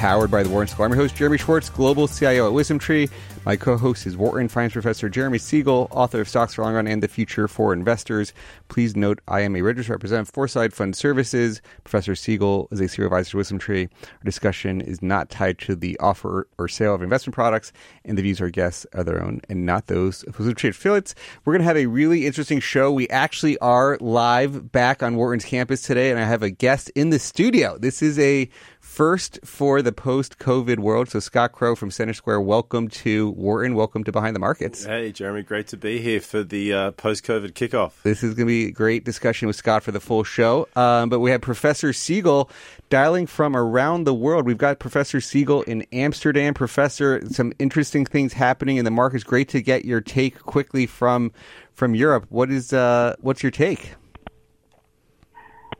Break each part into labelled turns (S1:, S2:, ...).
S1: powered by the Wharton School. I'm your host, Jeremy Schwartz, Global CIO at WisdomTree. My co-host is Wharton Finance Professor Jeremy Siegel, author of Stocks for Long Run and the Future for Investors. Please note I am a registered representative for Foreside Fund Services. Professor Siegel is a senior advisor to WisdomTree. Our discussion is not tied to the offer or sale of investment products, and the views of our guests are their own and not those of WisdomTree affiliates. We're going to have a really interesting show. We actually are live back on Wharton's campus today, and I have a guest in the studio. This is a first for the post-COVID world. So Scott Crowe from CenterSquare, welcome to Wharton. Welcome to Behind the Markets.
S2: Hey, Jeremy, great to be here for the uh, post-COVID kickoff.
S1: This is going to be a great discussion with Scott for the full show. Um, but we have Professor Siegel dialing from around the world. We've got Professor Siegel in Amsterdam. Professor, some interesting things happening in the markets. Great to get your take quickly from from Europe. What is uh, what's your take?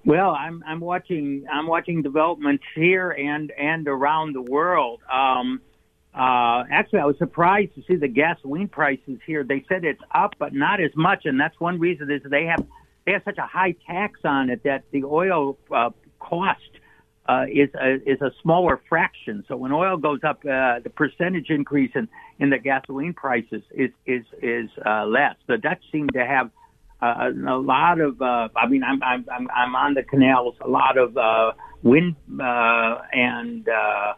S3: Well, I'm I'm watching I'm watching developments here and and around the world. Um, uh, actually, I was surprised to see the gasoline prices here. They said it's up, but not as much, and that's one reason is they have they have such a high tax on it that the oil uh, cost uh, is a, is a smaller fraction. So when oil goes up, uh, the percentage increase in, in the gasoline prices is is is uh, less. The Dutch seem to have uh, a lot of. Uh, I mean, I'm I'm I'm on the canals. A lot of uh, wind uh, and uh,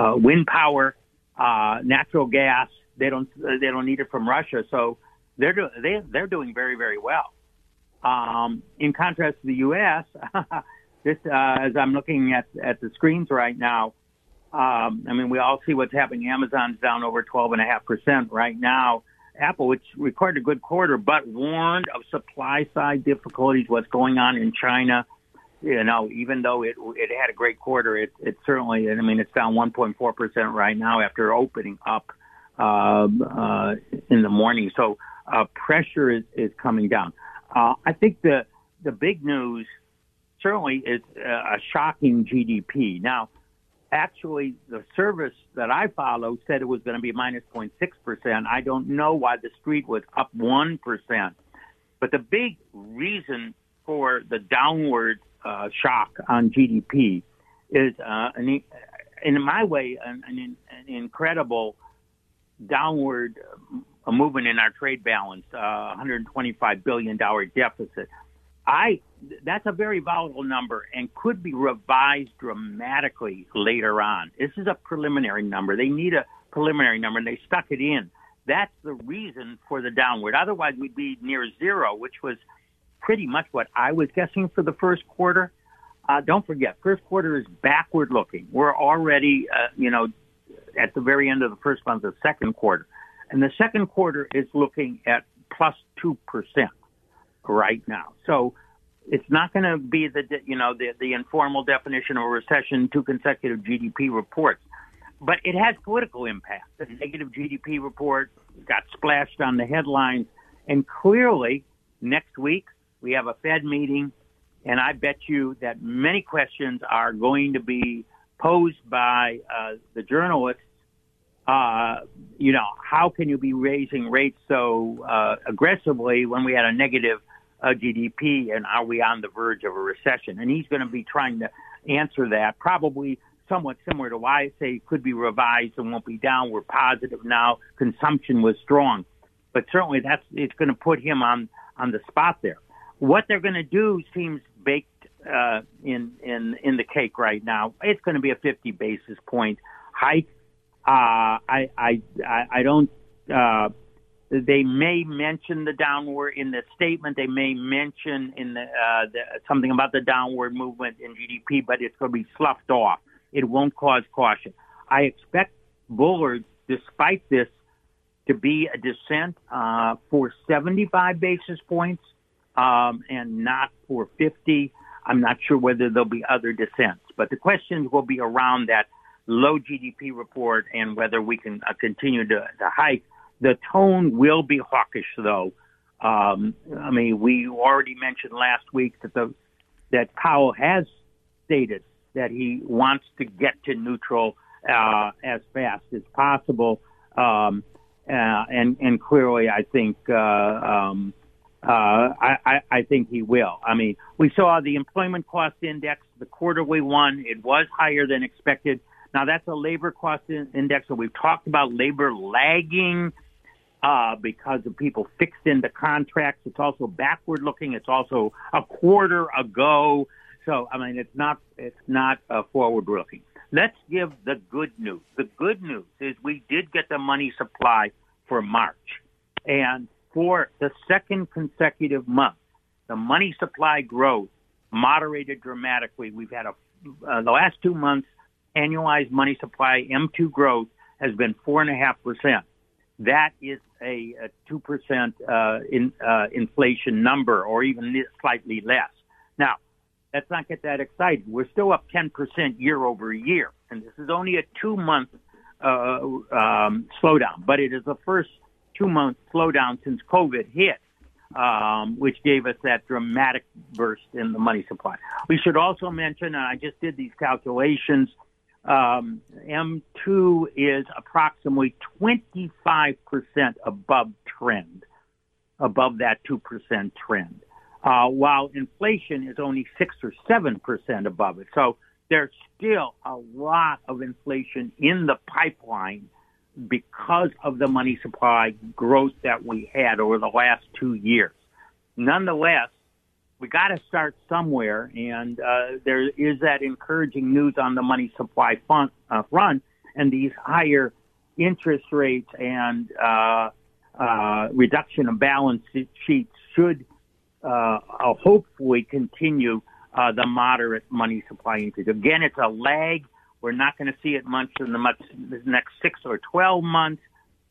S3: uh, wind power, uh, natural gas. They don't they don't need it from Russia, so they're do, they they're doing very very well. Um, in contrast to the U.S., this uh, as I'm looking at at the screens right now. Um, I mean, we all see what's happening. Amazon's down over 12.5 percent right now. Apple, which recorded a good quarter, but warned of supply side difficulties, what's going on in China. You know, even though it it had a great quarter, it it certainly, I mean, it's down 1.4 percent right now after opening up uh, uh, in the morning. So uh, pressure is is coming down. Uh, I think the the big news certainly is uh, a shocking GDP. Now, actually the service that I follow said it was going to be minus 0.6%. I don't know why the street was up 1%. But the big reason for the downward uh, shock on GDP is, uh, an, in my way, an, an, an incredible downward uh, movement in our trade balance, uh, $125 billion deficit. I that's a very volatile number and could be revised dramatically later on. This is a preliminary number. They need a preliminary number and they stuck it in. That's the reason for the downward. Otherwise, we'd be near zero, which was pretty much what I was guessing for the first quarter. Uh, don't forget, first quarter is backward looking. We're already, uh, you know, at the very end of the first month of the second quarter. And the second quarter is looking at plus 2% right now. So it's not going to be the you know the the informal definition of a recession, two consecutive GDP reports, but it has political impact. The negative GDP report got splashed on the headlines, and clearly next week we have a Fed meeting, and I bet you that many questions are going to be posed by uh, the journalists. Uh, you know, how can you be raising rates so uh, aggressively when we had a negative uh, GDP and are we on the verge of a recession? And he's going to be trying to answer that, probably somewhat similar to why I say it could be revised and won't be down. We're positive now. Consumption was strong, but certainly that's it's going to put him on on the spot there. What they're going to do seems baked uh, in in in the cake right now. It's going to be a 50 basis point hike. Uh, I I I don't. Uh, they may mention the downward in the statement. They may mention in the, uh, the, something about the downward movement in GDP, but it's going to be sloughed off. It won't cause caution. I expect Bullard, despite this, to be a dissent uh, for 75 basis points um, and not for 50. I'm not sure whether there'll be other dissents, but the questions will be around that low GDP report and whether we can uh, continue to, to hike. The tone will be hawkish, though. Um, I mean, we already mentioned last week that the that Powell has stated that he wants to get to neutral uh, as fast as possible, um, uh, and and clearly, I think uh, um, uh, I, I think he will. I mean, we saw the employment cost index, the quarterly one, it was higher than expected. Now that's a labor cost index, so we've talked about labor lagging uh, because of people fixed into contracts. It's also backward looking. It's also a quarter ago. So I mean, it's not it's not uh, forward looking. Let's give the good news. The good news is we did get the money supply for March, and for the second consecutive month, the money supply growth moderated dramatically. We've had a uh, the last two months annualized money supply M2 growth has been four and a half percent. That is a two percent uh, in uh, inflation number, or even slightly less. Now, let's not get that excited. We're still up ten percent year over year, and this is only a two month uh, um, slowdown, but it is the first two month slowdown since COVID hit. Um, which gave us that dramatic burst in the money supply. We should also mention, and I just did these calculations, um, M2 is approximately 25% above trend, above that 2% trend, uh, while inflation is only 6 or 7% above it. So there's still a lot of inflation in the pipeline because of the money supply growth that we had over the last two years. Nonetheless, we got to start somewhere, and uh, there is that encouraging news on the money supply front, uh, front and these higher interest rates and uh, uh, reduction of balance sheets should uh, hopefully continue uh, the moderate money supply increase. Again, it's a lag. We're not going to see it much in the, much, the next six or 12 months,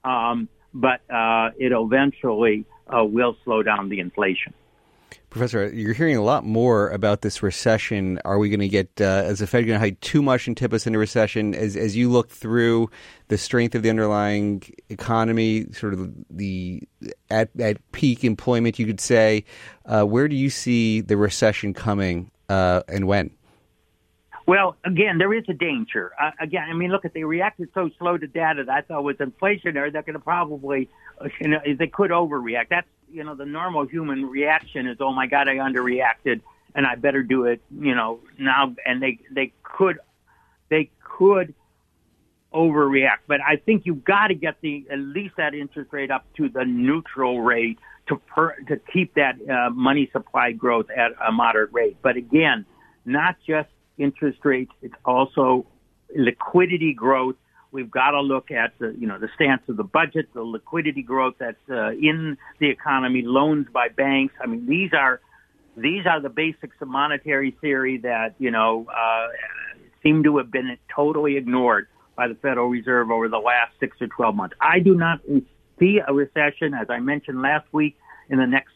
S3: um, but uh, it eventually uh, will slow down the inflation.
S1: Professor, you're hearing a lot more about this recession. Are we going to get, uh, as the Fed going to hide too much and tip us into recession? As, as you look through the strength of the underlying economy, sort of the at, at peak employment, you could say, uh, where do you see the recession coming uh, and when?
S3: Well, again, there is a danger. Uh, again, I mean, look at they reacted so slow to data that I thought was inflationary. They're going to probably, you know, they could overreact. That's you know the normal human reaction is, oh my God, I underreacted, and I better do it, you know, now. And they they could they could overreact, but I think you've got to get the at least that interest rate up to the neutral rate to per, to keep that uh, money supply growth at a moderate rate. But again, not just interest rates. It's also liquidity growth. We've got to look at the, you know, the stance of the budget, the liquidity growth that's uh, in the economy, loans by banks. I mean, these are these are the basics of monetary theory that you know uh, seem to have been totally ignored by the Federal Reserve over the last six or twelve months. I do not see a recession, as I mentioned last week, in the next.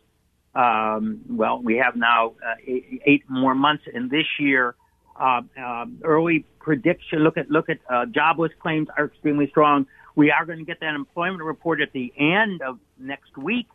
S3: Um, well, we have now uh, eight, eight more months in this year uh, uh, early prediction. Look at look at uh, jobless claims are extremely strong. We are going to get that employment report at the end of next week.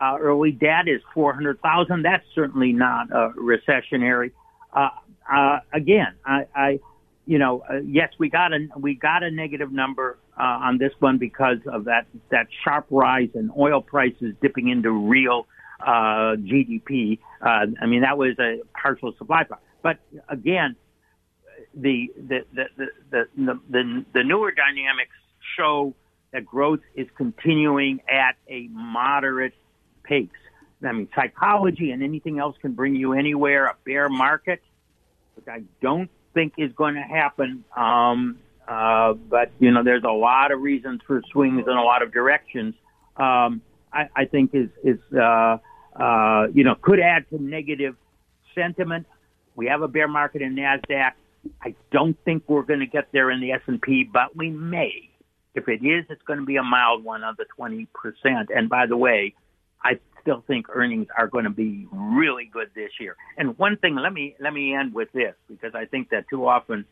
S3: Uh, early data is 400,000. That's certainly not uh, recessionary. Uh, uh, again, I, I, you know, uh, yes, we got a we got a negative number uh, on this one because of that that sharp rise in oil prices dipping into real uh, GDP. Uh, I mean, that was a partial supply problem. But again, the the the the the, the, the newer dynamics show that growth is continuing at a moderate pace. I mean, psychology and anything else can bring you anywhere. A bear market, which I don't think is going to happen. Um, uh, but you know, there's a lot of reasons for swings in a lot of directions. Um, I, I think is is uh, uh, you know could add to negative sentiment. We have a bear market in Nasdaq. I don't think we're going to get there in the S&P, but we may. If it is, it's going to be a mild one the 20%. And by the way, I still think earnings are going to be really good this year. And one thing, let me let me end with this because I think that too often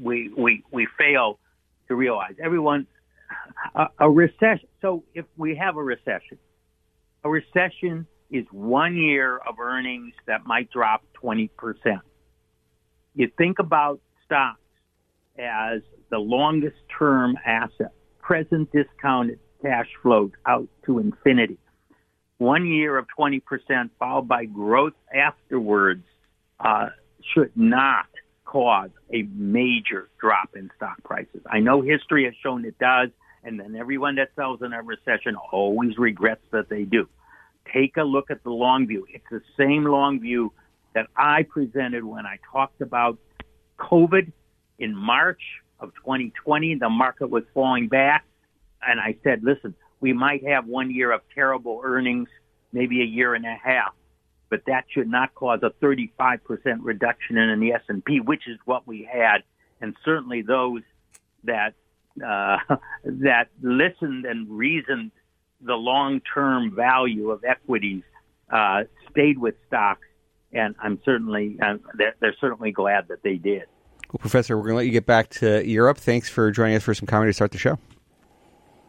S3: we we we fail to realize. Everyone, a, a recession. So if we have a recession, a recession is one year of earnings that might drop twenty percent. You think about stocks as the longest term asset, present discounted cash flows out to infinity. One year of 20% followed by growth afterwards uh, should not cause a major drop in stock prices. I know history has shown it does, and then everyone that sells in a recession always regrets that they do. Take a look at the long view. It's the same long view that I presented when I talked about COVID in March of 2020. The market was falling back, and I said, listen, we might have one year of terrible earnings, maybe a year and a half but that should not cause a 35% reduction in the S&P, which is what we had. And certainly those that, uh, that listened and reasoned the long-term value of equities, uh, stayed with stocks. And I'm certainly, uh, they're, they're certainly glad that they did.
S1: Well, Professor, we're going to let you get back to Europe. Thanks for joining us for some comedy to start the show.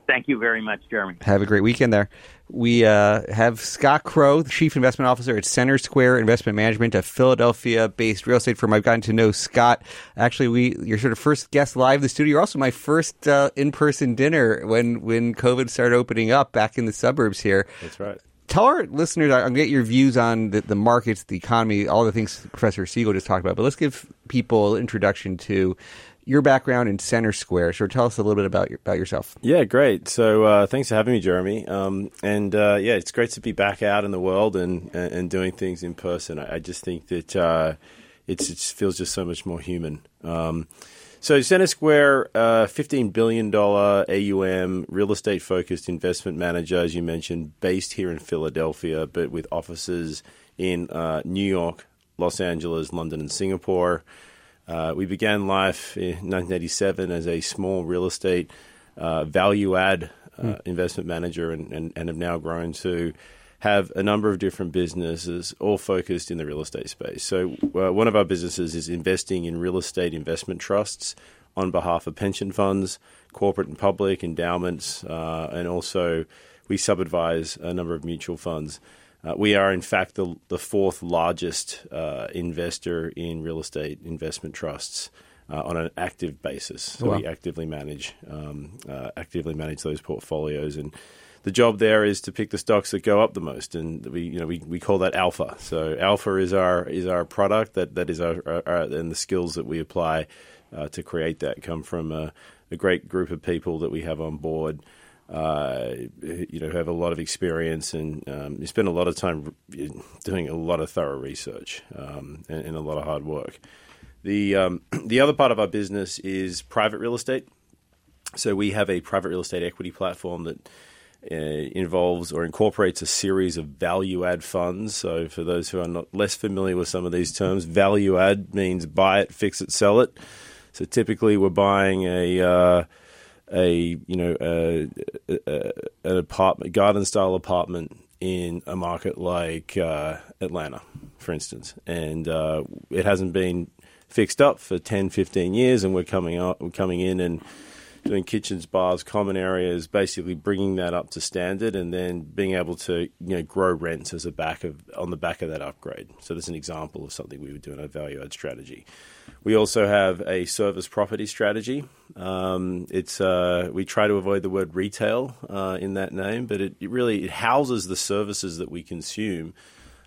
S3: Thank you very much, Jeremy.
S1: Have a great weekend there. We uh, have Scott Crowe, the Chief Investment Officer at CenterSquare Investment Management, a Philadelphia-based real estate firm. I've gotten to know Scott. Actually, we you're sort of first guest live in the studio. You're also my first uh, in-person dinner when when COVID started opening up back in the suburbs here.
S2: That's right.
S1: Tell our listeners, I'll get your views on the, the markets, the economy, all the things Professor Siegel just talked about. But let's give people an introduction to your background in CenterSquare. So tell us a little bit about your, about yourself.
S2: Yeah, great. So uh, thanks for having me, Jeremy. Um, and uh, yeah, it's great to be back out in the world and and, doing things in person. I, I just think that uh, it feels just so much more human. Um, so CenterSquare, uh, fifteen billion dollar AUM, real estate focused investment manager, as you mentioned, based here in Philadelphia, but with offices in uh, New York, Los Angeles, London, and Singapore. Uh, we began life in 1987 as a small real estate uh, value add uh, mm. investment manager and, and, and have now grown to have a number of different businesses all focused in the real estate space. So, uh, one of our businesses is investing in real estate investment trusts on behalf of pension funds, corporate and public endowments, uh, and also we sub advise a number of mutual funds. Uh, we are, in fact, the, the fourth largest uh, investor in real estate investment trusts uh, on an active basis. So wow. we actively manage um, uh, actively manage those portfolios, and the job there is to pick the stocks that go up the most, and we you know we, we call that alpha. So alpha is our is our product that that is our, our, our and the skills that we apply uh, to create that come from a, a great group of people that we have on board uh, you know, who have a lot of experience and um, you spend a lot of time doing a lot of thorough research um, and, and, a lot of hard work. The um, the other part of our business is private real estate. So we have a private real estate equity platform that uh, involves or incorporates a series of value add funds. So for those who are not less familiar with some of these terms, value add means buy it, fix it, sell it. So typically we're buying a uh, a you know a, a, an apartment garden style apartment in a market like uh, Atlanta, for instance, and uh, it hasn't been fixed up for 10, 15 years, and we're coming up, we're coming in and doing kitchens, bars, common areas, basically bringing that up to standard, and then being able to you know grow rents as a back of on the back of that upgrade. So that's an example of something we would do in a value add strategy. We also have a service property strategy. Um, it's uh, we try to avoid the word retail uh, in that name, but it, it, really it houses the services that we consume,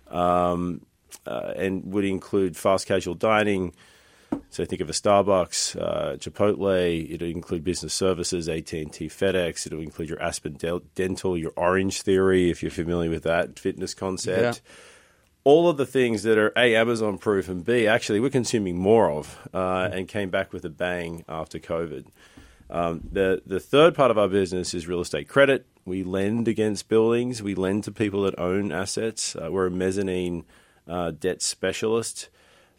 S2: um, uh, and would include fast casual dining so think of a Starbucks, uh, Chipotle. It'll include business services, AT and T, FedEx. It'll include your Aspen Dental, your Orange Theory, if you're familiar with that fitness concept. Yeah. All of the things that are a Amazon proof and b actually we're consuming more of, uh, and came back with a bang after COVID. Um, the the third part of our business is real estate credit. We lend against buildings. We lend to people that own assets. Uh, we're a mezzanine uh, debt specialist.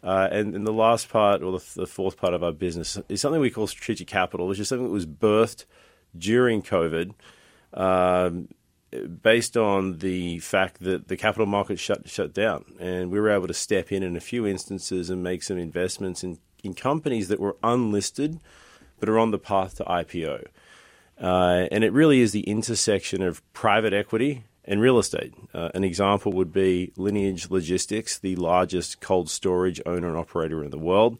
S2: Uh, and, and, the last part, or the, the, fourth part of our business, is something we call strategic capital, which is something that was birthed during COVID, um, based on the fact that the capital market shut shut down, and we were able to step in in a few instances and make some investments in in companies that were unlisted but are on the path to IPO. Uh, and it really is the intersection of private equity and real estate. Uh, an example would be Lineage Logistics, the largest cold storage owner and operator in the world.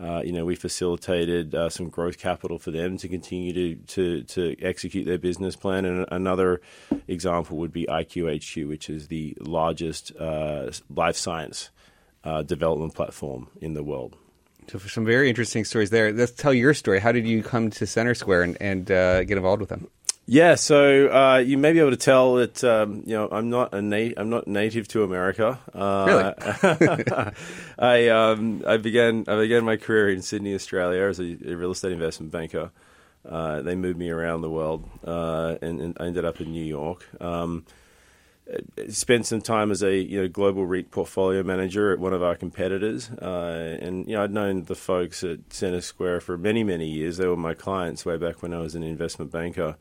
S2: Uh, you know, we facilitated uh, some growth capital for them to continue to, to, to execute their business plan. And another example would be IQHQ, which is the largest uh, life science uh, development platform in the world.
S1: So, for some very interesting stories there. Let's tell your story. How did you come to CenterSquare and, and uh, get involved with them?
S2: Yeah, so uh, you may be able to tell that um, you know I'm not a nat- I'm not native to America.
S1: Uh, really,
S2: I um, I began I began my career in Sydney, Australia, as a, a real estate investment banker. Uh, they moved me around the world, uh, and, and, I ended up in New York. Um, spent some time as a you know global REIT portfolio manager at one of our competitors, uh, and you know I'd known the folks at CenterSquare for many many years. They were my clients way back when I was an investment banker,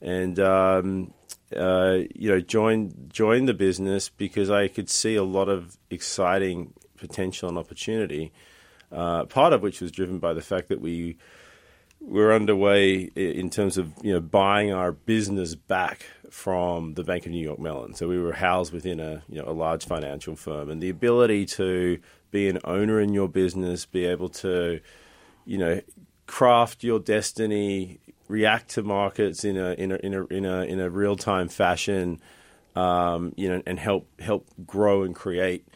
S2: and um, uh, you know joined joined the business because I could see a lot of exciting potential and opportunity. Uh, part of which was driven by the fact that we we're underway in terms of you know buying our business back from the Bank of New York Mellon. So we were housed within a you know a large financial firm, and the ability to be an owner in your business, be able to you know craft your destiny, react to markets in a in a in a in a, in a real time fashion, um, you know, and help help grow and create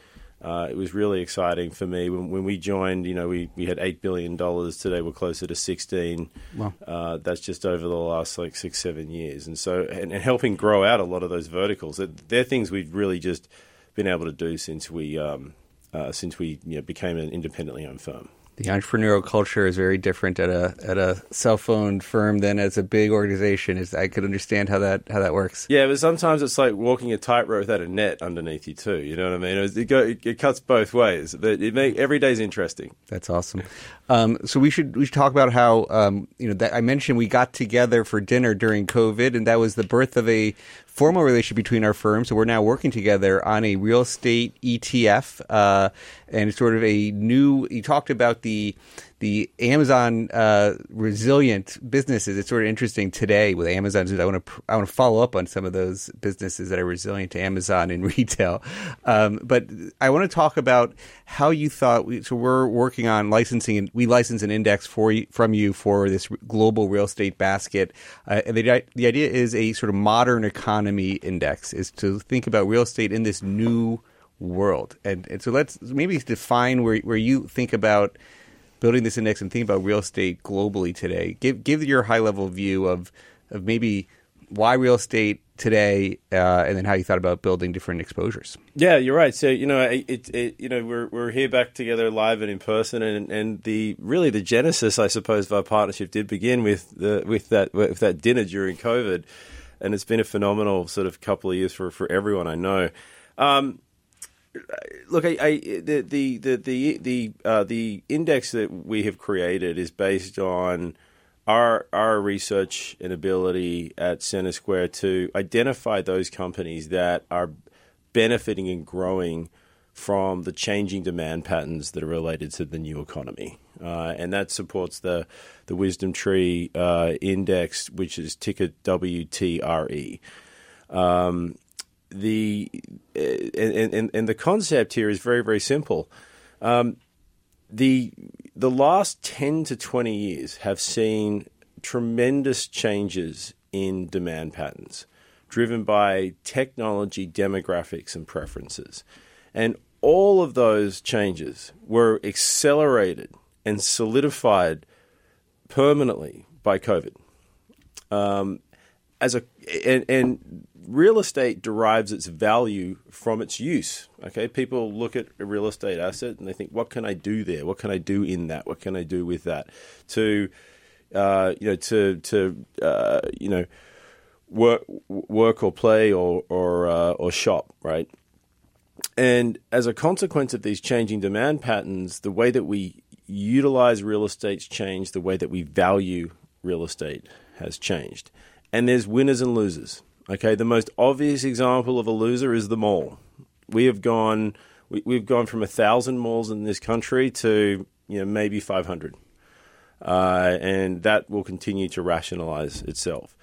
S2: uh, it was really exciting for me when, when we joined. You know, we, we had eight billion dollars. Today we're closer to sixteen.
S1: Wow.
S2: Uh, that's just over the last like six seven years, and so and, and, helping grow out a lot of those verticals. They're things we've really just been able to do since we um, uh, since we you know, became an independently owned firm
S1: the entrepreneurial culture is very different at a at a cell phone firm than as a big organization. Is I could understand how that how that works.
S2: Yeah, but sometimes it's like walking a tightrope without a net underneath you too. You know what I mean? It, go, it cuts both ways. But it make every day's interesting.
S1: That's awesome. Um, so we should we should talk about how um, you know that I mentioned we got together for dinner during COVID, and that was the birth of a formal relationship between our firms. So we're now working together on a real estate ETF, uh, and it's sort of a new. You talked about the the Amazon uh, resilient businesses. It's sort of interesting today with Amazon. I want to I want to follow up on some of those businesses that are resilient to Amazon in retail. Um, but I want to talk about how you thought. We, so we're working on licensing, and we license an index for from you for this global real estate basket. Uh, and the the idea is a sort of modern economy index is to think about real estate in this new world. And, and so let's maybe define where where you think about building this index and thinking about real estate globally today. Give give your high level view of of maybe why real estate today, uh, and then how you thought about building different exposures.
S2: Yeah, you're right. So you know, it, it, you know, we're we're here back together live and in person, and and the really the genesis, I suppose, of our partnership did begin with the with that with that dinner during COVID, and it's been a phenomenal sort of couple of years for for everyone I know. Um, look, I, I, the the the the the, uh, the index that we have created is based on our our research and ability at CenterSquare to identify those companies that are benefiting and growing from the changing demand patterns that are related to the new economy, uh, and that supports the the WisdomTree uh, Index, which is ticker WTRE. Um, the and, and, and the concept here is very very simple. Um, the the last ten to twenty years have seen tremendous changes in demand patterns, driven by technology, demographics, and preferences, and all of those changes were accelerated and solidified permanently by COVID. Um, as a and, and real estate derives its value from its use. Okay, people look at a real estate asset and they think, "What can I do there? What can I do in that? What can I do with that?" To uh, you know, to to uh, you know, work work or play or or uh, or shop, right? And as a consequence of these changing demand patterns, the way that we utilize real estate's changed. The way that we value real estate has changed, and there's winners and losers Okay, the most obvious example of a loser is the mall. We have gone we, have gone from a thousand malls in this country to you know, maybe 500. Uh, and that will continue to rationalize itself.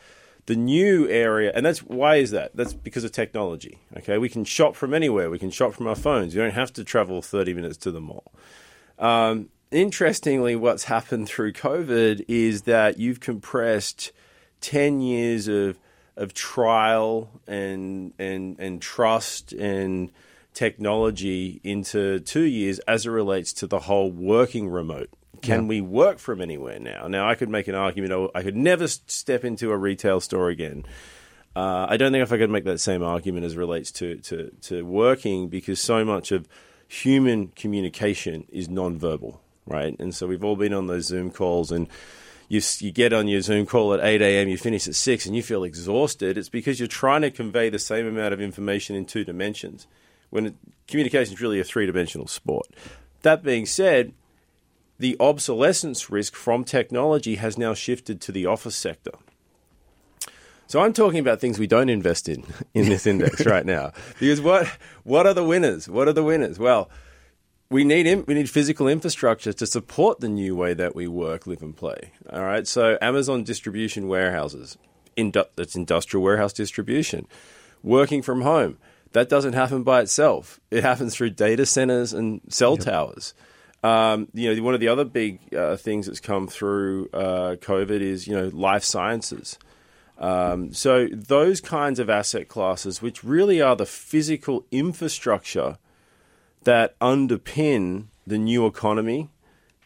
S2: The new area, and that's why is that? That's because of technology. Okay, we can shop from anywhere. We can shop from our phones. You don't have to travel 30 minutes to the mall. Um, interestingly, what's happened through COVID is that you've compressed 10 years of of trial and and and trust and technology into two years as it relates to the whole working remote. Can yeah. we work from anywhere now? Now, I could make an argument. Oh, I could never step into a retail store again. Uh, I don't think if I could make that same argument as relates to, to, to working because so much of human communication is nonverbal, right? And so we've all been on those Zoom calls and you, you get on your Zoom call at 8 a.m., you finish at 6, and you feel exhausted, it's because you're trying to convey the same amount of information in two dimensions when communication is really a three dimensional sport. That being said, the obsolescence risk from technology has now shifted to the office sector. So I'm talking about things we don't invest in in this index right now. Because what what are the winners? What are the winners? Well, we need we need physical infrastructure to support the new way that we work, live, and play. All right. So Amazon distribution warehouses, indu- that's industrial warehouse distribution, working from home. That doesn't happen by itself. It happens through data centers and cell yep. towers. Um, you know, one of the other big uh, things that's come through uh, COVID is you know life sciences. Um, so those kinds of asset classes, which really are the physical infrastructure that underpin the new economy.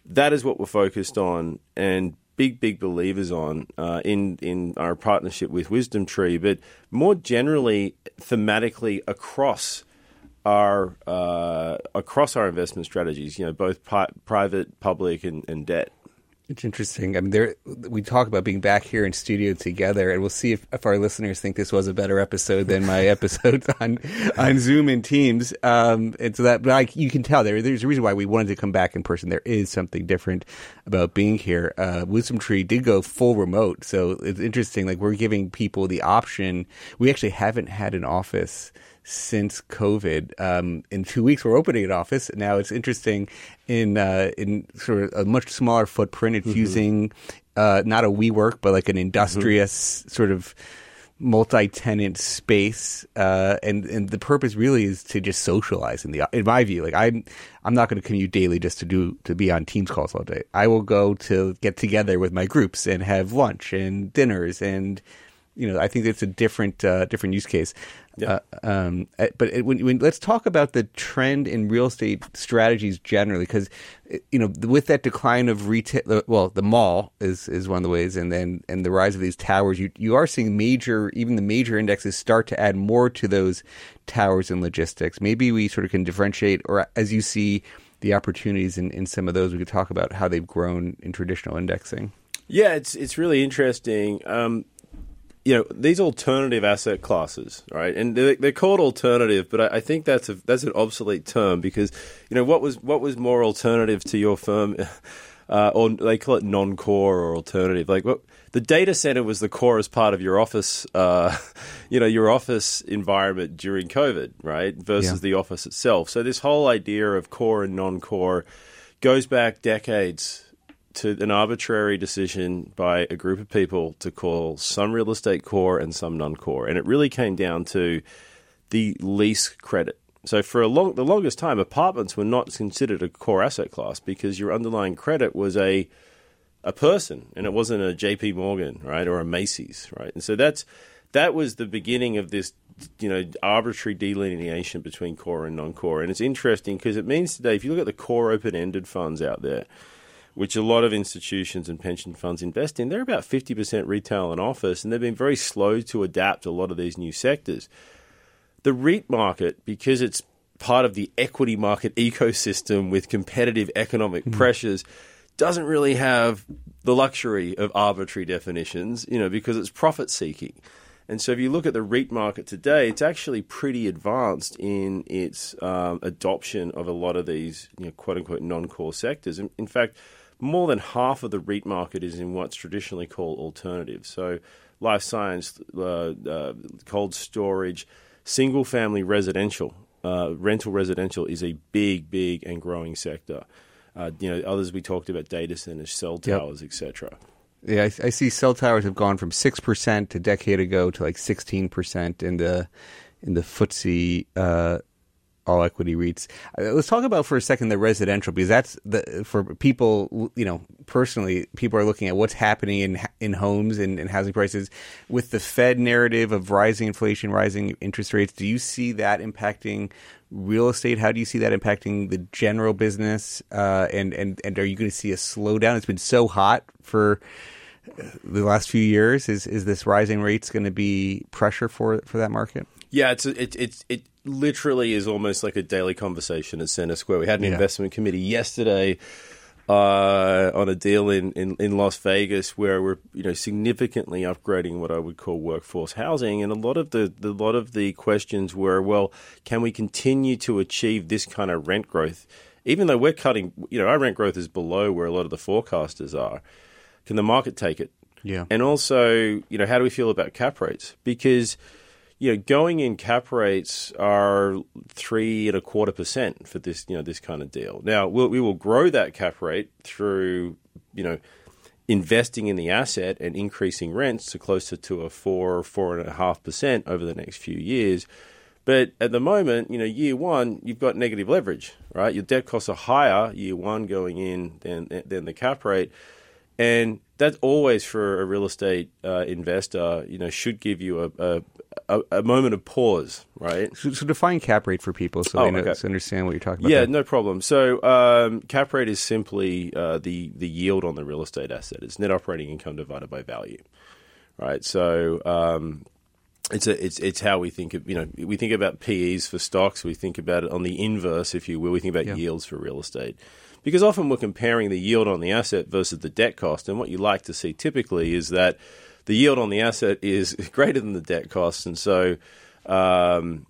S2: That is what we're focused on and big, big believers on uh, in in our partnership with WisdomTree, but more generally, thematically across our uh, across our investment strategies. You know, both pi- private, public, and, and debt.
S1: It's interesting. I mean, there we talk about being back here in studio together, and we'll see if, if our listeners think this was a better episode than my episodes on on Zoom and Teams. Um, and so that, but like you can tell, there there's a reason why we wanted to come back in person. There is something different about being here. Uh, WisdomTree did go full remote, so it's interesting. Like we're giving people the option. We actually haven't had an office since COVID. Um, in two weeks, we're opening an office. Now it's interesting in uh, in sort of a much smaller footprint. It's mm-hmm. using uh, not a WeWork, but like an industrious mm-hmm. sort of multi-tenant space, uh, and and the purpose really is to just socialize. In the in my view, like I'm I'm not going to commute daily just to do to be on Teams calls all day. I will go to get together with my groups and have lunch and dinners and you know, I think it's a different uh, different use case. Yeah. Uh, um, uh, but it, when, when, let's talk about the trend in real estate strategies generally, because you know, with that decline of retail, well, the mall is is one of the ways, and then and the rise of these towers, you you are seeing major, even the major indexes start to add more to those towers and logistics. Maybe we sort of can differentiate, or as you see the opportunities in, in some of those, we could talk about how they've grown in traditional indexing.
S2: Yeah, it's it's really interesting. Um, you know these alternative asset classes, right? And they're, they're called alternative, but I, I, think that's a that's an obsolete term because you know what was what was more alternative to your firm, uh, or they call it non-core or alternative. Like what the data center was the core as part of your office, uh, you know, your office environment during COVID, right? Versus yeah. the office itself. So this whole idea of core and non-core goes back decades to an arbitrary decision by a group of people to call some real estate core and some non-core, and it really came down to the lease credit. So for a long, the longest time, apartments were not considered a core asset class because your underlying credit was a a person, and it wasn't a J.P. Morgan, right, or a Macy's, right. And so that's that was the beginning of this, you know, arbitrary delineation between core and non-core. And it's interesting because it means today, if you look at the core open-ended funds out there, which a lot of institutions and pension funds invest in, they're about 50% retail and office, and they've been very slow to adapt to a lot of these new sectors. The REIT market, because it's part of the equity market ecosystem with competitive economic mm-hmm. pressures, doesn't really have the luxury of arbitrary definitions, you know, because it's profit seeking. And so, if you look at the REIT market today, it's actually pretty advanced in its um, adoption of a lot of these, you know, quote unquote, non core sectors. In, in fact, more than half of the REIT market is in what's traditionally called alternatives. So, life science, uh, uh, cold storage, single family residential, uh, rental residential is a big, big and growing sector. Uh, you know, others we talked about data centers, cell
S1: Yep.
S2: towers, etc.
S1: Yeah, I, I see cell towers have gone from six percent a decade ago to like sixteen percent in the in the FTSE uh, all equity REITs. Uh, let's talk about for a second the residential because that's the for people you know personally people are looking at what's happening in in homes and, and housing prices with the Fed narrative of rising inflation, rising interest rates. Do you see that impacting? Real estate. How do you see that impacting the general business? Uh, and and and are you going to see a slowdown? It's been so hot for the last few years. Is is this rising rates going to be pressure for for that market?
S2: Yeah, it's it it's it literally is almost like a daily conversation at CenterSquare. We had an
S1: Yeah.
S2: investment committee yesterday uh, on a deal in, in, in Las Vegas where we're you know significantly upgrading what I would call workforce housing, and a lot of the, the lot of the questions were, well, can we continue to achieve this kind of rent growth, even though we're cutting, you know, our rent growth is below where a lot of the forecasters are. Can the market take it?
S1: Yeah.
S2: And also, you know, how do we feel about cap rates? Because, you know, going in cap rates are three and a quarter percent for this, you know, this kind of deal. Now, we'll, we will grow that cap rate through, you know, investing in the asset and increasing rents to closer to a four, four and a half percent over the next few years. But at the moment, you know, year one, you've got negative leverage, right? Your debt costs are higher year one going in than than the cap rate, and that's always for a real estate uh, investor. You know, should give you a, a a a moment of pause, right?
S1: So, so define cap rate for people so
S2: Oh,
S1: they know,
S2: okay.
S1: so understand what you're talking about.
S2: Yeah,
S1: there.
S2: no problem. So um, cap rate is simply uh, the the yield on the real estate asset. It's net operating income divided by value, right? So um, it's a, it's it's how we think of you know we think about PEs for stocks. We think about it on the inverse, if you will. We think about
S1: Yeah.
S2: yields for real estate. Because often we're comparing the yield on the asset versus the debt cost, and what you like to see typically is that the yield on the asset is greater than the debt cost, and so um,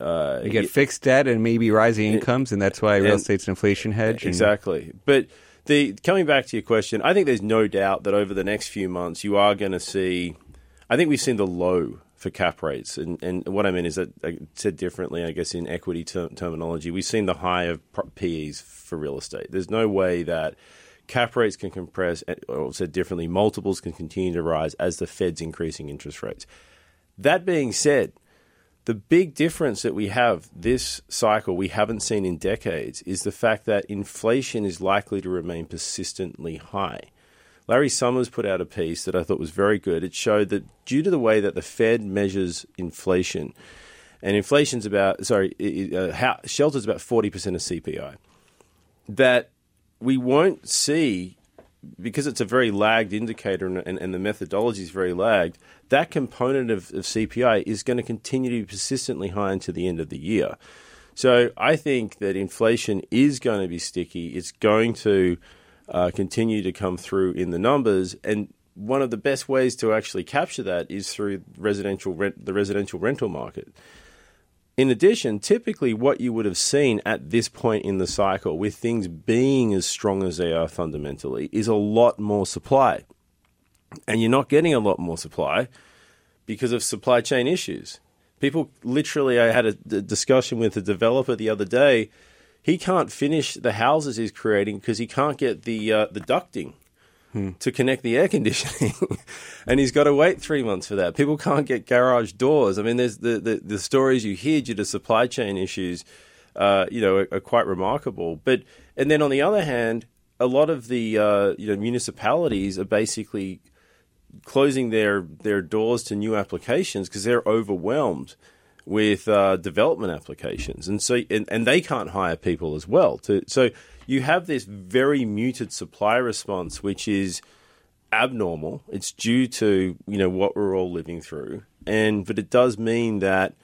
S2: uh,
S1: You get fixed debt and maybe rising incomes, and that's why real estate's an inflation hedge. and-
S2: Exactly. But the coming back to your question, I think there's no doubt that over the next few months you are going to see. I think we've seen the low for cap rates, and, and what I mean is that said differently, I guess in equity ter- terminology, we've seen the high of PEs for real estate. There's no way that cap rates can compress, or said differently, multiples can continue to rise as the Fed's increasing interest rates. That being said, the big difference that we have this cycle we haven't seen in decades is the fact that inflation is likely to remain persistently high. Larry Summers put out a piece that I thought was very good. It showed that due to the way that the Fed measures inflation, and inflation's about sorry, uh, how, shelter's about forty percent of CPI, that we won't see because it's a very lagged indicator and, and, and the methodology is very lagged, that component of, of CPI is going to continue to be persistently high until the end of the year. So I think that inflation is going to be sticky. It's going to uh, continue to come through in the numbers, and one of the best ways to actually capture that is through residential rent, the residential rental market. In addition, typically what you would have seen at this point in the cycle, with things being as strong as they are fundamentally, is a lot more supply. And you're not getting a lot more supply because of supply chain issues. People literally, I had a discussion with a developer the other day. He can't finish the houses he's creating because he can't get the uh, the ducting to connect the air conditioning, and he's got to wait three months for that. People can't get garage doors. I mean, there's the the, the stories you hear due to supply chain issues, uh, you know, are, are quite remarkable. But and then on the other hand, a lot of the uh, you know municipalities are basically closing their their doors to new applications because they're overwhelmed with uh, development applications, and so and, and they can't hire people as well. To, so you have this very muted supply response, which is abnormal. It's due to you know what we're all living through, and but it does mean that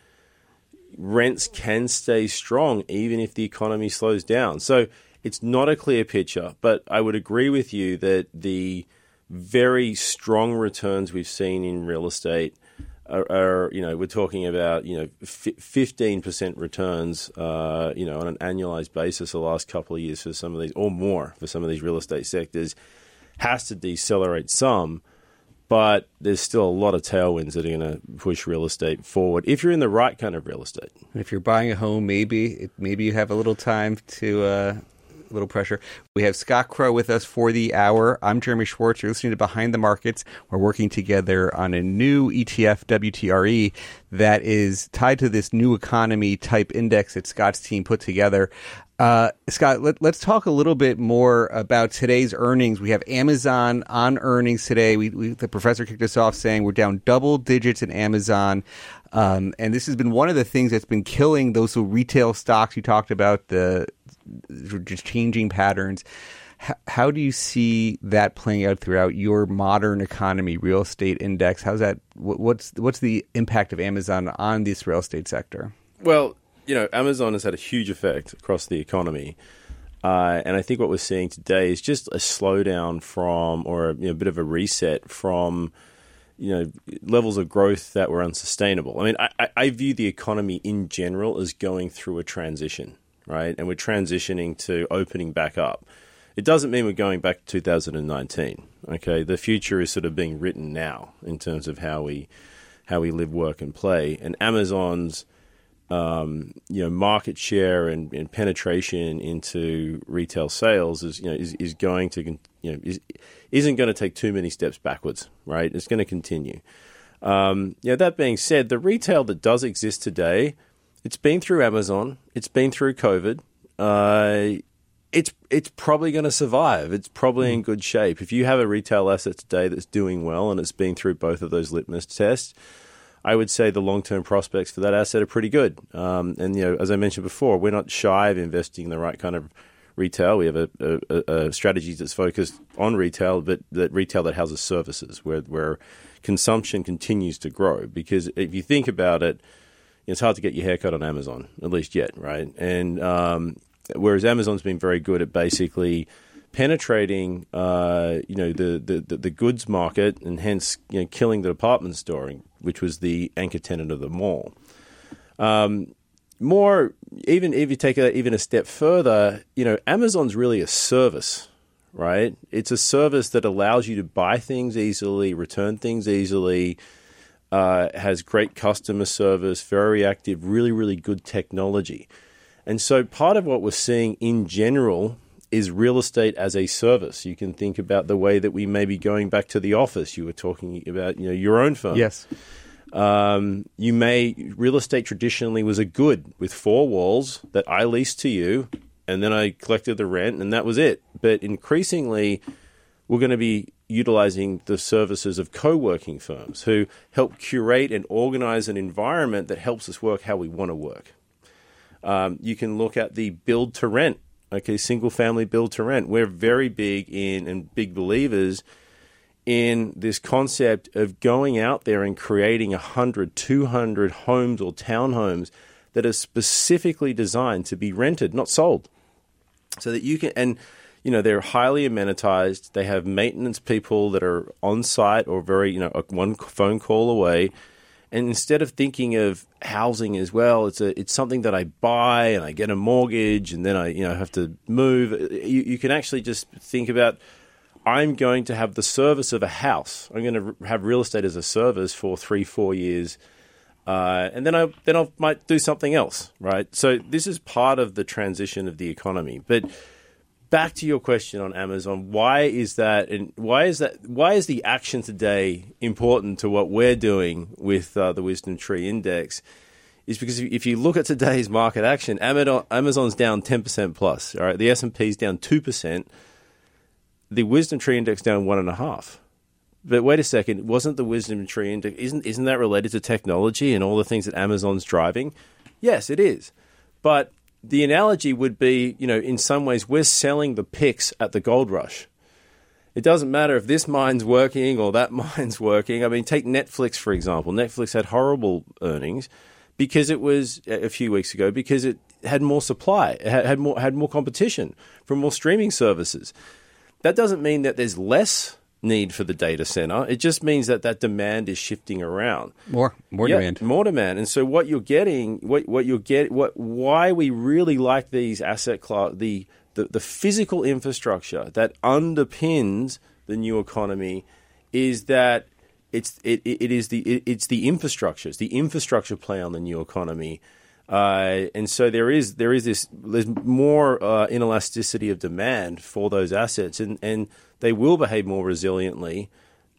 S2: rents can stay strong even if the economy slows down. So it's not a clear picture, but I would agree with you that the very strong returns we've seen in real estate are, are you know, we're talking about, you know, fifteen percent returns, uh, you know, on an annualized basis the last couple of years for some of these, or more for some of these real estate sectors, has to decelerate some. But there's still a lot of tailwinds that are going to push real estate forward if you're in the right kind of real estate.
S1: If you're buying a home, maybe maybe you have a little time to uh, little pressure. We have Scott Crowe with us for the hour. I'm Jeremy Schwartz. You're listening to Behind the Markets. We're working together on a new ETF, WTRE, that is tied to this new economy type index that Scott's team put together. Uh, Scott, let, us talk a little bit more about today's earnings. We have Amazon on earnings today. We, we, the professor kicked us off saying we're down double digits in Amazon. Um, and this has been one of the things that's been killing those retail stocks you talked about, the changing patterns. H- how do you see that playing out throughout your modern economy real estate index? How's that? What's what's the impact of Amazon on this real estate sector?
S2: Well, you know, Amazon has had a huge effect across the economy. Uh, and I think what we're seeing today is just a slowdown from, or a you know, bit of a reset from, you know, levels of growth that were unsustainable. I mean, I, I view the economy in general as going through a transition, right? And we're transitioning to opening back up. It doesn't mean we're going back to 2019. Okay, the future is sort of being written now in terms of how we how we live, work, and play. And Amazon's um, you know market share and, and, penetration into retail sales is you know is, is going to you know is, isn't going to take too many steps backwards right it's going to continue um, know, that being said the retail that does exist today it's been through Amazon it's been through COVID uh, it's it's probably going to survive it's probably in good shape if you have a retail asset today that's doing well and it's been through both of those litmus tests I would say the long term prospects for that asset are pretty good. Um, and you know, as I mentioned before, we're not shy of investing in the right kind of retail. We have a, a, a strategy that's focused on retail, but that retail that houses services, where where consumption continues to grow. Because if you think about it, it's hard to get your haircut on Amazon, at least yet, right? And um, whereas Amazon's been very good at basically penetrating, uh, you know, the, the, the goods market and hence you know, killing the department store, which was the anchor tenant of the mall. Um, more, even if you take it even a step further, you know, Amazon's really a service, right? It's a service that allows you to buy things easily, return things easily. Uh, has great customer service, very active, really, really good technology. And so, part of what we're seeing in general is real estate as a service. You can think about the way that we may be going back to the office. You were talking about you know your own firm.
S1: Yes.
S2: Um, you may real estate traditionally was a good with four walls that I leased to you, and then I collected the rent, and that was it. But increasingly, we're going to be utilizing the services of co-working firms who help curate and organize an environment that helps us work how we want to work. Um, you can look at the build to rent okay, single family build to rent. We're very big in and big believers in this concept of going out there and creating 100, 200 homes or townhomes that are specifically designed to be rented, not sold. So that you can, and you know, they're highly amenitized. They have maintenance people that are on site or very, you know, one phone call away and instead of thinking of housing as well, it's a it's something that I buy and I get a mortgage and then I you know have to move. You, you can actually just think about I'm going to have the service of a house. I'm going to have real estate as a service for three four years. Uh, and then I then I might do something else, right? So this is part of the transition of the economy. But back to your question on Amazon, why is that, and why is that, why is the action today important to what we're doing with uh, the WisdomTree Index? Is because if you look at today's market action, Amazon's down ten percent plus. All right, the S and P's down two percent. The WisdomTree Index down one and a half. But wait a second, wasn't the WisdomTree Index isn't isn't that related to technology and all the things that Amazon's driving? Yes, it is. But the analogy would be, you know, in some ways, we're selling the picks at the gold rush. It doesn't matter if this mine's working or that mine's working. I mean, take Netflix, for example. Netflix had horrible earnings because it was a few weeks ago because it had more supply, it had more, had more competition from more streaming services. That doesn't mean that there's less need for the data center. It just means that that demand is shifting around.
S1: More, more yeah, demand,
S2: more demand. And so what you're getting, what what you're get, what why we really like these asset class, the, the the physical infrastructure that underpins the new economy, is that it's it, it is the it, it's the infrastructures the infrastructure play on the new economy. Uh, and so there is there is this there's more uh, inelasticity of demand for those assets, and, and they will behave more resiliently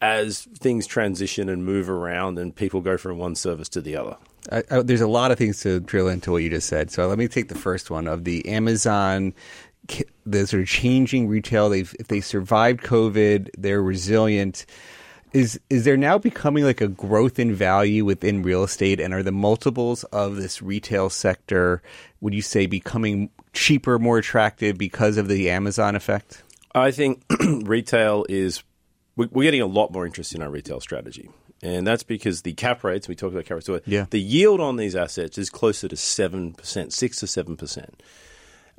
S2: as things transition and move around, and people go from one service to the other.
S1: I, I, there's a lot of things to drill into what you just said. So let me take the first one of the Amazon the sort of changing retail. They've if they survived COVID, they're resilient. Is is there now becoming like a growth in value within real estate, and are the multiples of this retail sector, would you say, becoming cheaper, more attractive because of the Amazon effect?
S2: I think retail is we're getting a lot more interest in our retail strategy. And that's because the cap rates, we talked about cap rates,
S1: yeah.
S2: the yield on these assets is closer to 7%, 6 to 7%.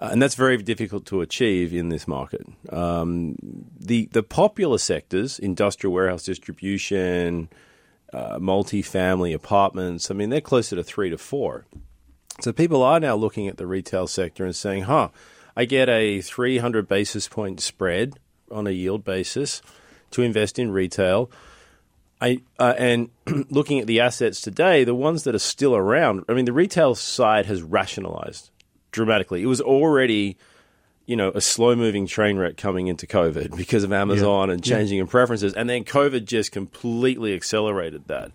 S2: Uh, and that's very difficult to achieve in this market. Um, the the popular sectors, industrial warehouse distribution, uh, multi-family apartments, I mean, they're closer to three to four. So people are now looking at the retail sector and saying, "Huh, I get a 300 basis point spread on a yield basis to invest in retail." I, uh, and looking at the assets today, the ones that are still around, I mean, the retail side has rationalized dramatically. It was already, you know, a slow moving train wreck coming into COVID because of Amazon yeah. and changing yeah. in preferences. And then COVID just completely accelerated that.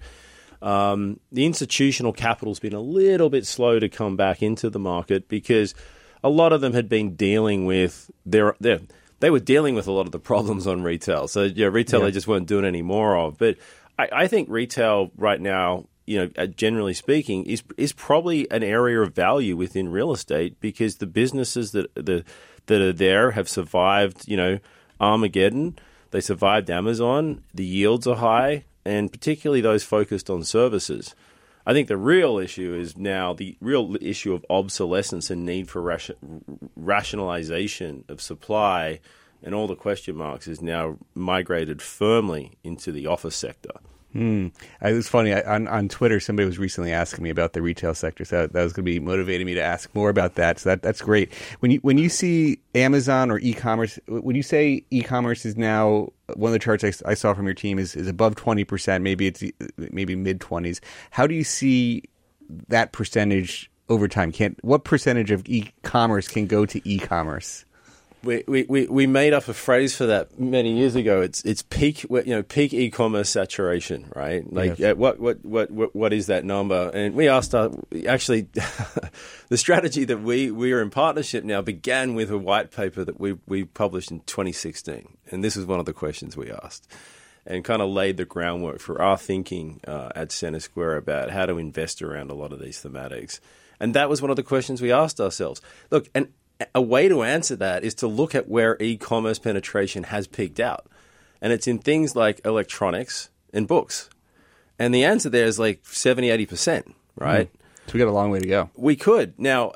S2: Um, the institutional capital's been a little bit slow to come back into the market because a lot of them had been dealing with their, their they were dealing with a lot of the problems on retail. So yeah, retail yeah. they just weren't doing any more of. But I, I think retail right now you know, uh, generally speaking, is is probably an area of value within real estate because the businesses that the that are there have survived. You know, Armageddon. They survived Amazon. The yields are high, and particularly those focused on services. I think the real issue is now the real issue of obsolescence and need for ration, rationalization of supply, and all the question marks is now migrated firmly into the office sector.
S1: Hmm. It was funny I, on on Twitter. Somebody was recently asking me about the retail sector, so that was going to be motivating me to ask more about that. So that that's great. When you when you see Amazon or e-commerce, when you say e-commerce is now one of the charts I, I saw from your team is is above twenty percent. Maybe it's maybe mid twenties. How do you see that percentage over time? Can what percentage of e-commerce can go to e-commerce?
S2: We, we, we made up a phrase for that many years ago. It's it's peak you know peak e-commerce saturation, right? Like yes. what, what what what what is that number? And we asked our, actually the strategy that we we are in partnership now began with a white paper that we we published in 2016, and this is one of the questions we asked. And kind of laid the groundwork for our thinking uh, at CenterSquare about how to invest around a lot of these thematics. And that was one of the questions we asked ourselves. Look, and a way to answer that is to look at where e-commerce penetration has peaked out. And it's in things like electronics and books. And the answer there is like 70, 80%, right? Mm.
S1: So we got a long way to go.
S2: We could. Now,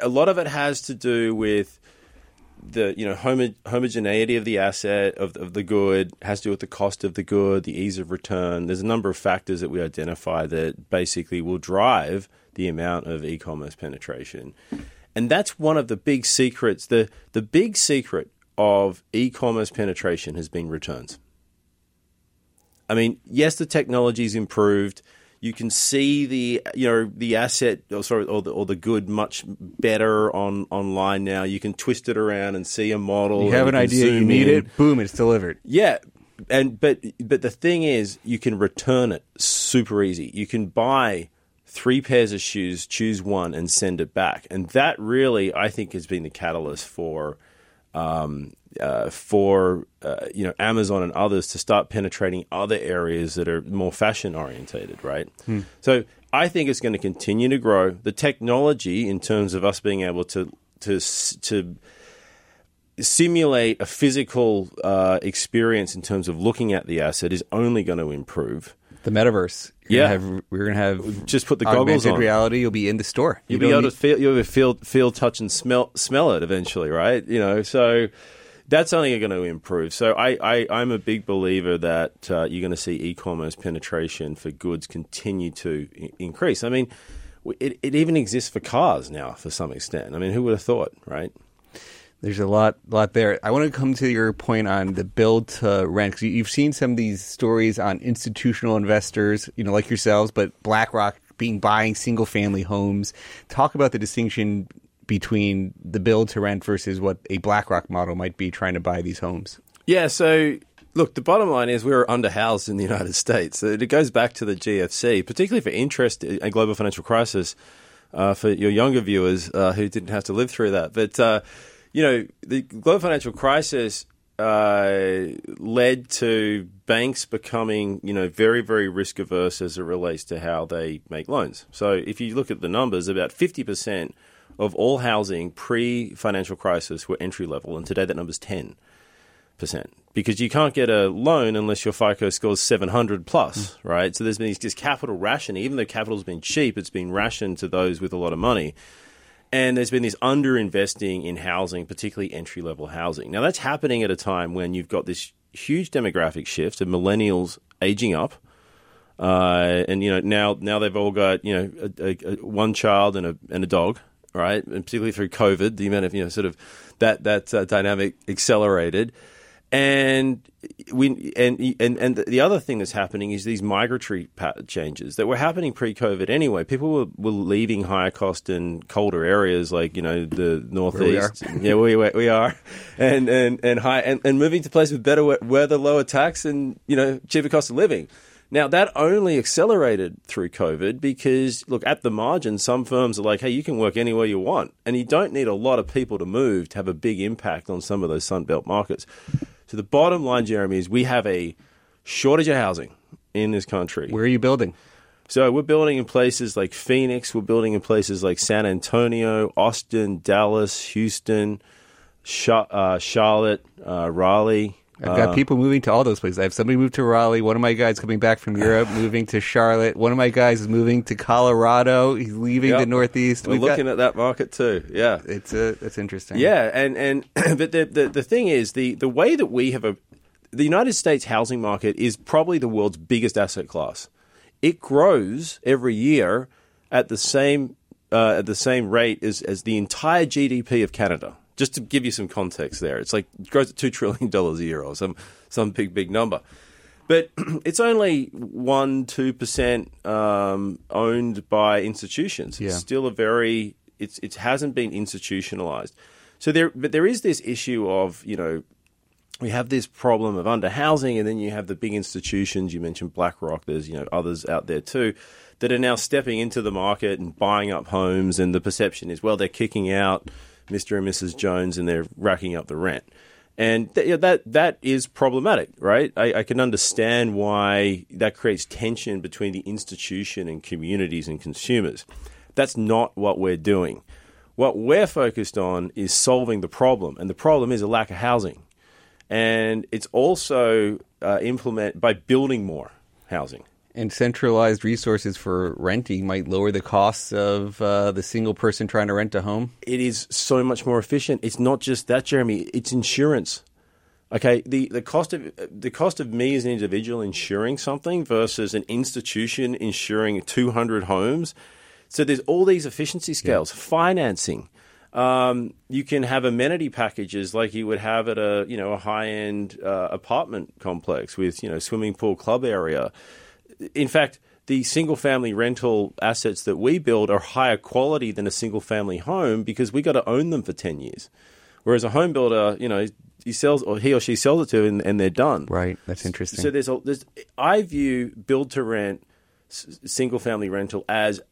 S2: a lot of it has to do with the you know homo- homogeneity of the asset of, of the good has to do with the cost of the good, the ease of return. There's a number of factors that we identify that basically will drive the amount of e-commerce penetration. And that's one of the big secrets. The, the big secret of e commerce penetration has been returns. I mean, yes, the technology's improved. You can see the you know the asset or sorry or the, or the good much better on online now. You can twist it around and see a model.
S1: You have an idea, you need in. it, boom, it's delivered.
S2: Yeah, and but but the thing is, you can return it super easy. You can buy three pairs of shoes, choose one, and send it back. And that really, I think, has been the catalyst for um, uh, for uh, you know Amazon and others to start penetrating other areas that are more fashion orientated, right? Hmm. So I think it's going to continue to grow. The technology, in terms of us being able to to to simulate a physical uh, experience in terms of looking at the asset, is only going to improve
S1: the metaverse.
S2: You're yeah,
S1: gonna have, we're gonna have
S2: just put the goggles on.
S1: reality. You'll be in the store.
S2: You'll you be able need... to feel. You'll be feel, feel, touch, and smell, smell it eventually, right? You know, so that's only going to improve. So I, I, I'm a big believer that uh, you're going to see e-commerce penetration for goods continue to I- increase. I mean, it, it even exists for cars now, for some extent. I mean, who would have thought, right?
S1: There's a lot, lot there. I want to come to your point on the build to rent because you've seen some of these stories on institutional investors, you know, like yourselves, but BlackRock being buying single family homes. Talk about the distinction between the build to rent versus what a BlackRock model might be trying to buy these homes.
S2: Yeah, so look, the bottom line is we were underhoused in the United States. It goes back to the GFC, particularly for interest in global financial crisis. Uh, for your younger viewers uh, who didn't have to live through that, but uh, you know, the global financial crisis uh, led to banks becoming, you know, very, very risk averse as it relates to how they make loans. So if you look at the numbers, about 50% of all housing pre financial crisis were entry level, and today that number's 10% because you can't get a loan unless your FICO scores 700 plus, mm. right? So there's been this capital rationing. Even though capital's been cheap, it's been rationed to those with a lot of money. And there's been this underinvesting in housing, particularly entry level housing. Now, that's happening at a time when you've got this huge demographic shift of millennials aging up. Uh, and you know now now they've all got you know a, a, a, one child and a and a dog, right? And particularly through COVID, the amount of you know sort of that that uh, dynamic accelerated and we and and and the other thing that's happening is these migratory changes that were happening pre-COVID anyway. People were, were leaving higher cost and colder areas like you know the northeast.
S1: yeah,
S2: we we are, and and and high and, and moving to places with better weather, lower tax, and you know cheaper cost of living. Now, that only accelerated through COVID because, look, at the margin, some firms are like, hey, you can work anywhere you want. And you don't need a lot of people to move to have a big impact on some of those Sunbelt markets. So the bottom line, Jeremy, is we have a shortage of housing in this country.
S1: Where are you building?
S2: So we're building in places like Phoenix. We're building in places like San Antonio, Austin, Dallas, Houston, uh, Charlotte, uh, Raleigh.
S1: I've got uh, people moving to all those places. I have somebody moved to Raleigh. One of my guys coming back from Europe, moving to Charlotte. One of my guys is moving to Colorado. He's leaving yep. the Northeast.
S2: We're We've looking got, at that market too. Yeah,
S1: it's a, uh, that's interesting.
S2: Yeah, and and but the, the the thing is the the way that we have a the United States housing market is probably the world's biggest asset class. It grows every year at the same uh, at the same rate as as the entire GDP of Canada just to give you some context there, it's like it grows at two trillion dollars a year or some some big big number. But it's only one two percent um, owned by institutions.
S1: Yeah.
S2: It's still a very it's it hasn't been institutionalized. So there, but there is this issue of you know we have this problem of underhousing, and then you have the big institutions. You mentioned BlackRock. There's you know others out there too that are now stepping into the market and buying up homes, and the perception is well they're kicking out Mr. and Mrs. Jones and they're racking up the rent. And th- that that is problematic, right? I, I, can understand why that creates tension between the institution and communities and consumers. That's not what we're doing. What we're focused on is solving the problem, and the problem is a lack of housing. And it's also uh, implement by building more housing
S1: and centralized resources for renting might lower the costs of uh, the single person trying to rent a home?
S2: It is so much more efficient. It's not just that, Jeremy. It's insurance. Okay, the, the cost of the cost of me as an individual insuring something versus an institution insuring 200 homes. So there's all these efficiency scales. Yeah. Financing. Um, you can have amenity packages like you would have at a you know a high end uh, apartment complex with you know swimming pool, club area in fact, the single family rental assets that we build are higher quality than a single family home because we got to own them for 10 years. Whereas a home builder, you know, he sells or he or she sells it to and, and they're done.
S1: Right. That's interesting.
S2: So there's a, there's, I view build to rent single family rental as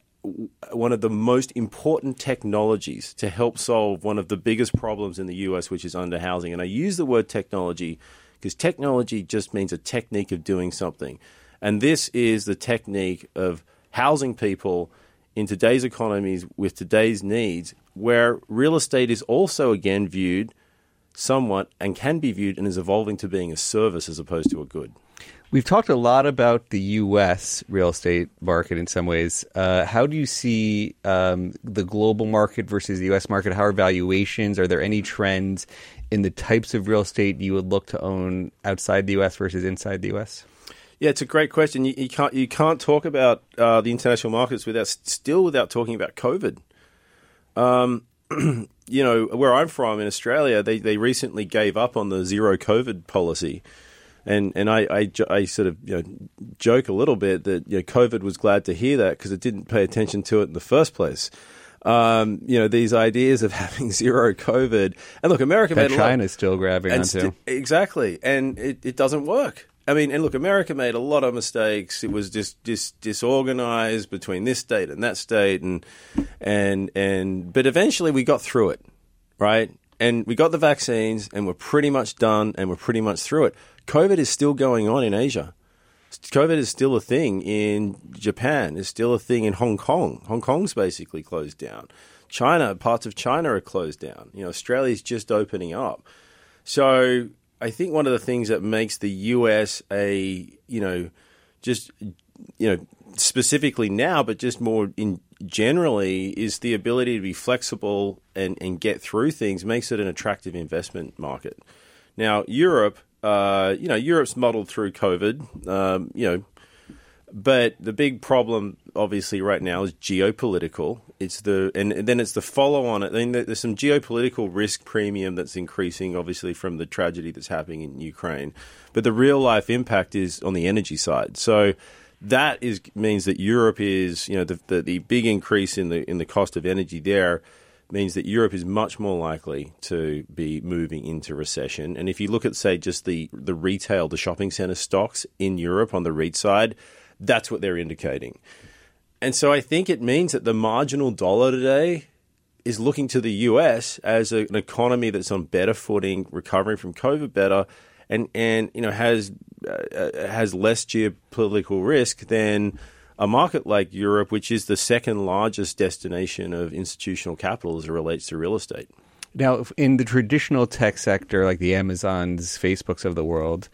S2: one of the most important technologies to help solve one of the biggest problems in the US, which is underhousing. And I use the word technology because technology just means a technique of doing something. And this is the technique of housing people in today's economies with today's needs, where real estate is also again viewed somewhat and can be viewed and is evolving to being a service as opposed to a good.
S1: We've talked a lot about the U.S. real estate market in some ways. Uh, how do you see um, the global market versus the U.S. market? How are valuations? Are there any trends in the types of real estate you would look to own outside the U.S. versus inside the U.S.?
S2: Yeah, it's a great question. You, you can't you can't talk about uh, the international markets without still without talking about COVID. Um, you know, where I'm from in Australia, they, they recently gave up on the zero COVID policy. And and I, I, I, sort of you know, joke a little bit that you know, COVID was glad to hear that because it didn't pay attention to it in the first place. Um, you know these ideas of having zero COVID, and look, America
S1: that
S2: made
S1: China's still grabbing onto st-
S2: exactly, and it, it doesn't work. I mean, and look, America made a lot of mistakes. It was just dis, disorganized between this state and that state, and and and but eventually we got through it, right? And we got the vaccines, and we're pretty much done, and we're pretty much through it. COVID is still going on in Asia. COVID is still a thing in Japan. It's still a thing in Hong Kong. Hong Kong's basically closed down. China, parts of China are closed down. You know, Australia's just opening up. So I think one of the things that makes the US a, you know, just, you know, specifically now, but just more in generally, is the ability to be flexible and, and get through things makes it an attractive investment market. Now, Europe, uh, you know, Europe's muddled through COVID, um, you know, but the big problem, obviously, right now is geopolitical. It's the and, then it's the follow on. I mean, there's some geopolitical risk premium that's increasing, obviously, from the tragedy that's happening in Ukraine. But the real life impact is on the energy side. So that is means that Europe is, you know, the, the, the big increase in the in the cost of energy there means that Europe is much more likely to be moving into recession. And if you look at, say, just the the retail, the shopping center stocks in Europe on the REIT side that's what they're indicating. And so I think it means that the marginal dollar today is looking to the US as a, an economy that's on better footing, recovering from COVID better, and, and you know has uh, has less geopolitical risk than a market like Europe, which is the second largest destination of institutional capital as it relates to real estate.
S1: Now, in the traditional tech sector, like the Amazons, Facebooks of the world,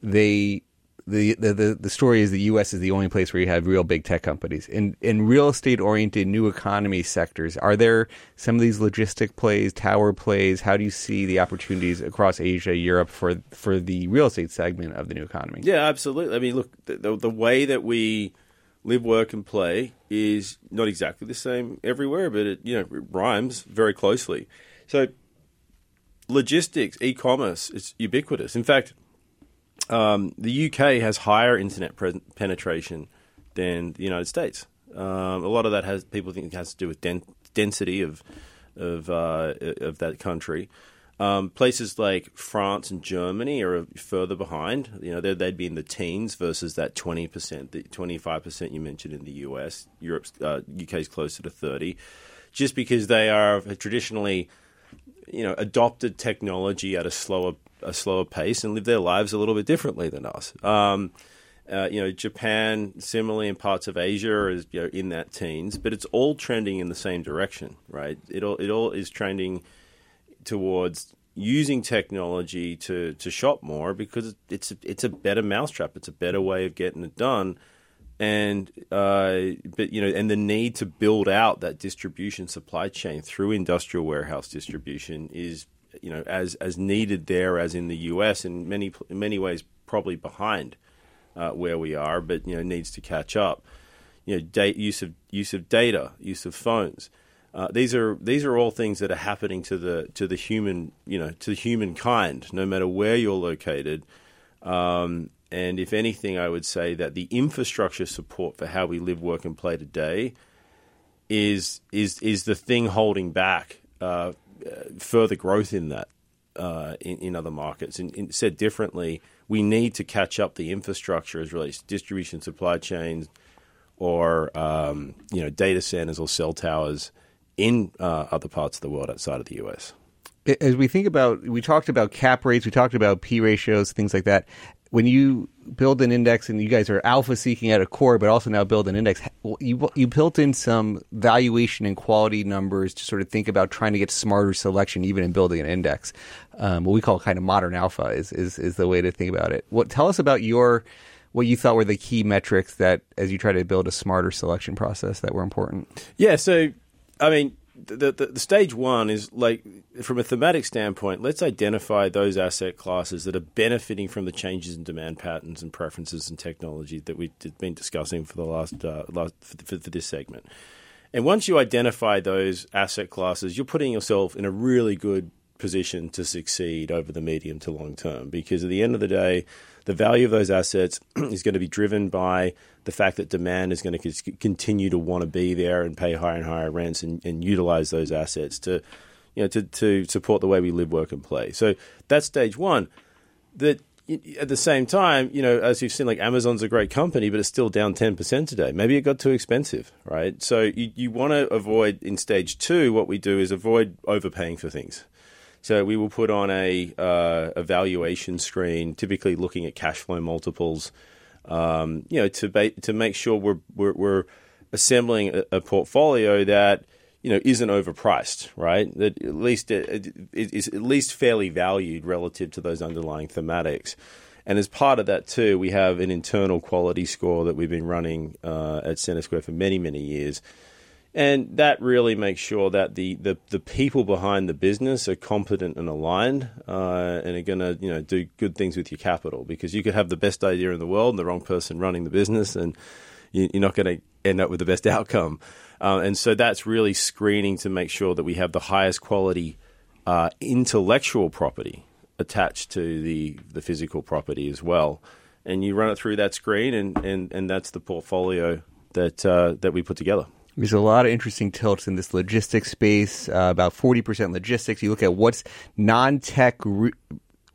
S1: they the, the, the story is the U.S. is the only place where you have real big tech companies. In in real estate oriented new economy sectors, are there some of these logistic plays, tower plays? How do you see the opportunities across Asia, Europe for for the real estate segment of the new economy?
S2: Yeah, absolutely. I mean, look, the, the, way that we live, work, and play is not exactly the same everywhere, but it you know it rhymes very closely. So logistics, e-commerce, it's ubiquitous. In fact um, the UK has higher internet pre- penetration than the United States. Um, a lot of that has people think it has to do with den- density of of uh, of that country. Um, places like France and Germany are further behind. You know, they'd, they'd be in the teens versus that twenty percent, the twenty five percent you mentioned in the US. Europe's uh, UK's closer to thirty, just because they are traditionally, you know, adopted technology at a slower a slower pace and live their lives a little bit differently than us. Um, uh, you know, Japan, similarly in parts of Asia, is you know, in that teens, but it's all trending in the same direction, right? It all it all is trending towards using technology to, to shop more because it's it's a better mousetrap. It's a better way of getting it done, and uh, but you know, and the need to build out that distribution supply chain through industrial warehouse distribution is you know, as as needed there as in the U.S. in many in many ways probably behind uh, where we are, but you know needs to catch up. You know, date, use of use of data, use of phones. Uh, these are these are all things that are happening to the to the human you know to humankind, no matter where you're located. Um, and if anything, I would say that the infrastructure support for how we live, work, and play today is is is the thing holding back uh, further growth in that uh, in, in, other markets. And, and, said differently, we need to catch up the infrastructure as relates to distribution, supply chains, or um, you know data centers or cell towers in uh, other parts of the world outside of the U.S.
S1: As we think about, we talked about cap rates, we talked about P ratios, things like that when you build an index and you guys are alpha seeking at a core, but also now build an index, you you built in some valuation and quality numbers to sort of think about trying to get smarter selection, even in building an index. Um, what we call kind of modern alpha is, is is the way to think about it. What tell us about your what you thought were the key metrics that, as you try to build a smarter selection process, that were important.
S2: Yeah, so I mean, the, the, the, stage one is like from a thematic standpoint let's identify those asset classes that are benefiting from the changes in demand patterns and preferences and technology that we've been discussing for the last, uh, last for, for, this segment. And once you identify those asset classes you're putting yourself in a really good position to succeed over the medium to long term because at the end of the day, the value of those assets is going to be driven by the fact that demand is going to continue to want to be there and pay higher and higher rents and, and utilize those assets to, you know, to, to support the way we live, work, and play. So that's stage one. That at the same time, you know, as you've seen, like Amazon's a great company, but it's still down 10% today. Maybe it got too expensive, right? So you, you want to avoid in stage two, what we do is avoid overpaying for things. So we will put on a uh, evaluation screen, typically looking at cash flow multiples, um, you know, to ba- to make sure we're we're, we're assembling a, a, portfolio that you know isn't overpriced, right? That at least it, it is at least fairly valued relative to those underlying thematics. And as part of that too, we have an internal quality score that we've been running uh, at CenterSquare for many many years and that really makes sure that the, the, the people behind the business are competent and aligned uh, and are going to you know do good things with your capital. Because you could have the best idea in the world and the wrong person running the business and you, are not going to end up with the best outcome. Uh, and so that's really screening to make sure that we have the highest quality uh, intellectual property attached to the, the physical property as well. And you run it through that screen and, and, and that's the portfolio that uh, that we put together
S1: there's a lot of interesting tilts in this logistics space. Uh, about 40% logistics. You look at what's non-tech re-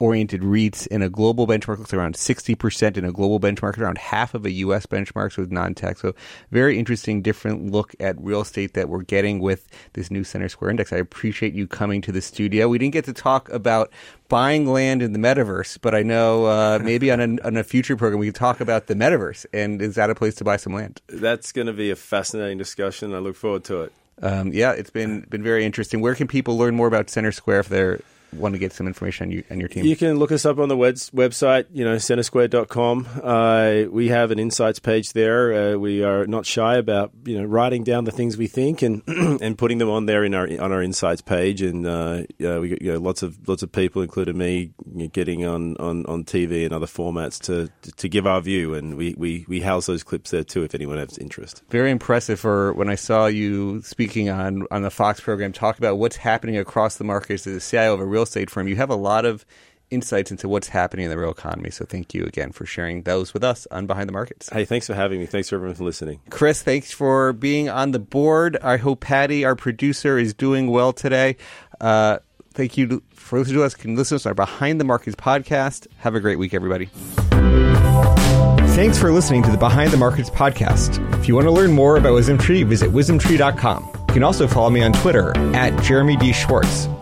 S1: oriented REITs in a global benchmark looks around 60% in a global benchmark, around half of a US benchmark, so non-tech. So very interesting, different look at real estate that we're getting with this new CenterSquare Index. I appreciate you coming to the studio. We didn't get to talk about buying land in the metaverse, but I know uh, maybe on a, on a future program we could talk about the metaverse. And is that a place to buy some land?
S2: That's going to be a fascinating discussion. I look forward to it.
S1: Um, yeah, it's been been very interesting. Where can people learn more about CenterSquare if they're want to get some information on you and your team?
S2: You can look us up on the web- website, you know, centersquare.com. Uh, we have an insights page there. Uh, we are not shy about, you know, writing down the things we think and and putting them on there in our on our insights page. And uh, we get you know, lots of lots of people, including me, getting on, on, on TV and other formats to to give our view. And we, we, we house those clips there too if anyone has interest.
S1: Very impressive for when I saw you speaking on, on the Fox program, talk about what's happening across the markets as the CIO of a real real estate firm, you have a lot of insights into what's happening in the real economy. So thank you again for sharing those with us on Behind the Markets.
S2: Hey, thanks for having me. Thanks for everyone for listening.
S1: Chris, thanks for being on the board. I hope Patty, our producer, is doing well today. Uh, thank you for listening to us. Can listen to our Behind the Markets podcast. Have a great week, everybody. Thanks for listening to the Behind the Markets podcast. If you want to learn more about WisdomTree, visit wisdomtree.com. You can also follow me on Twitter at Jeremy D. Schwartz.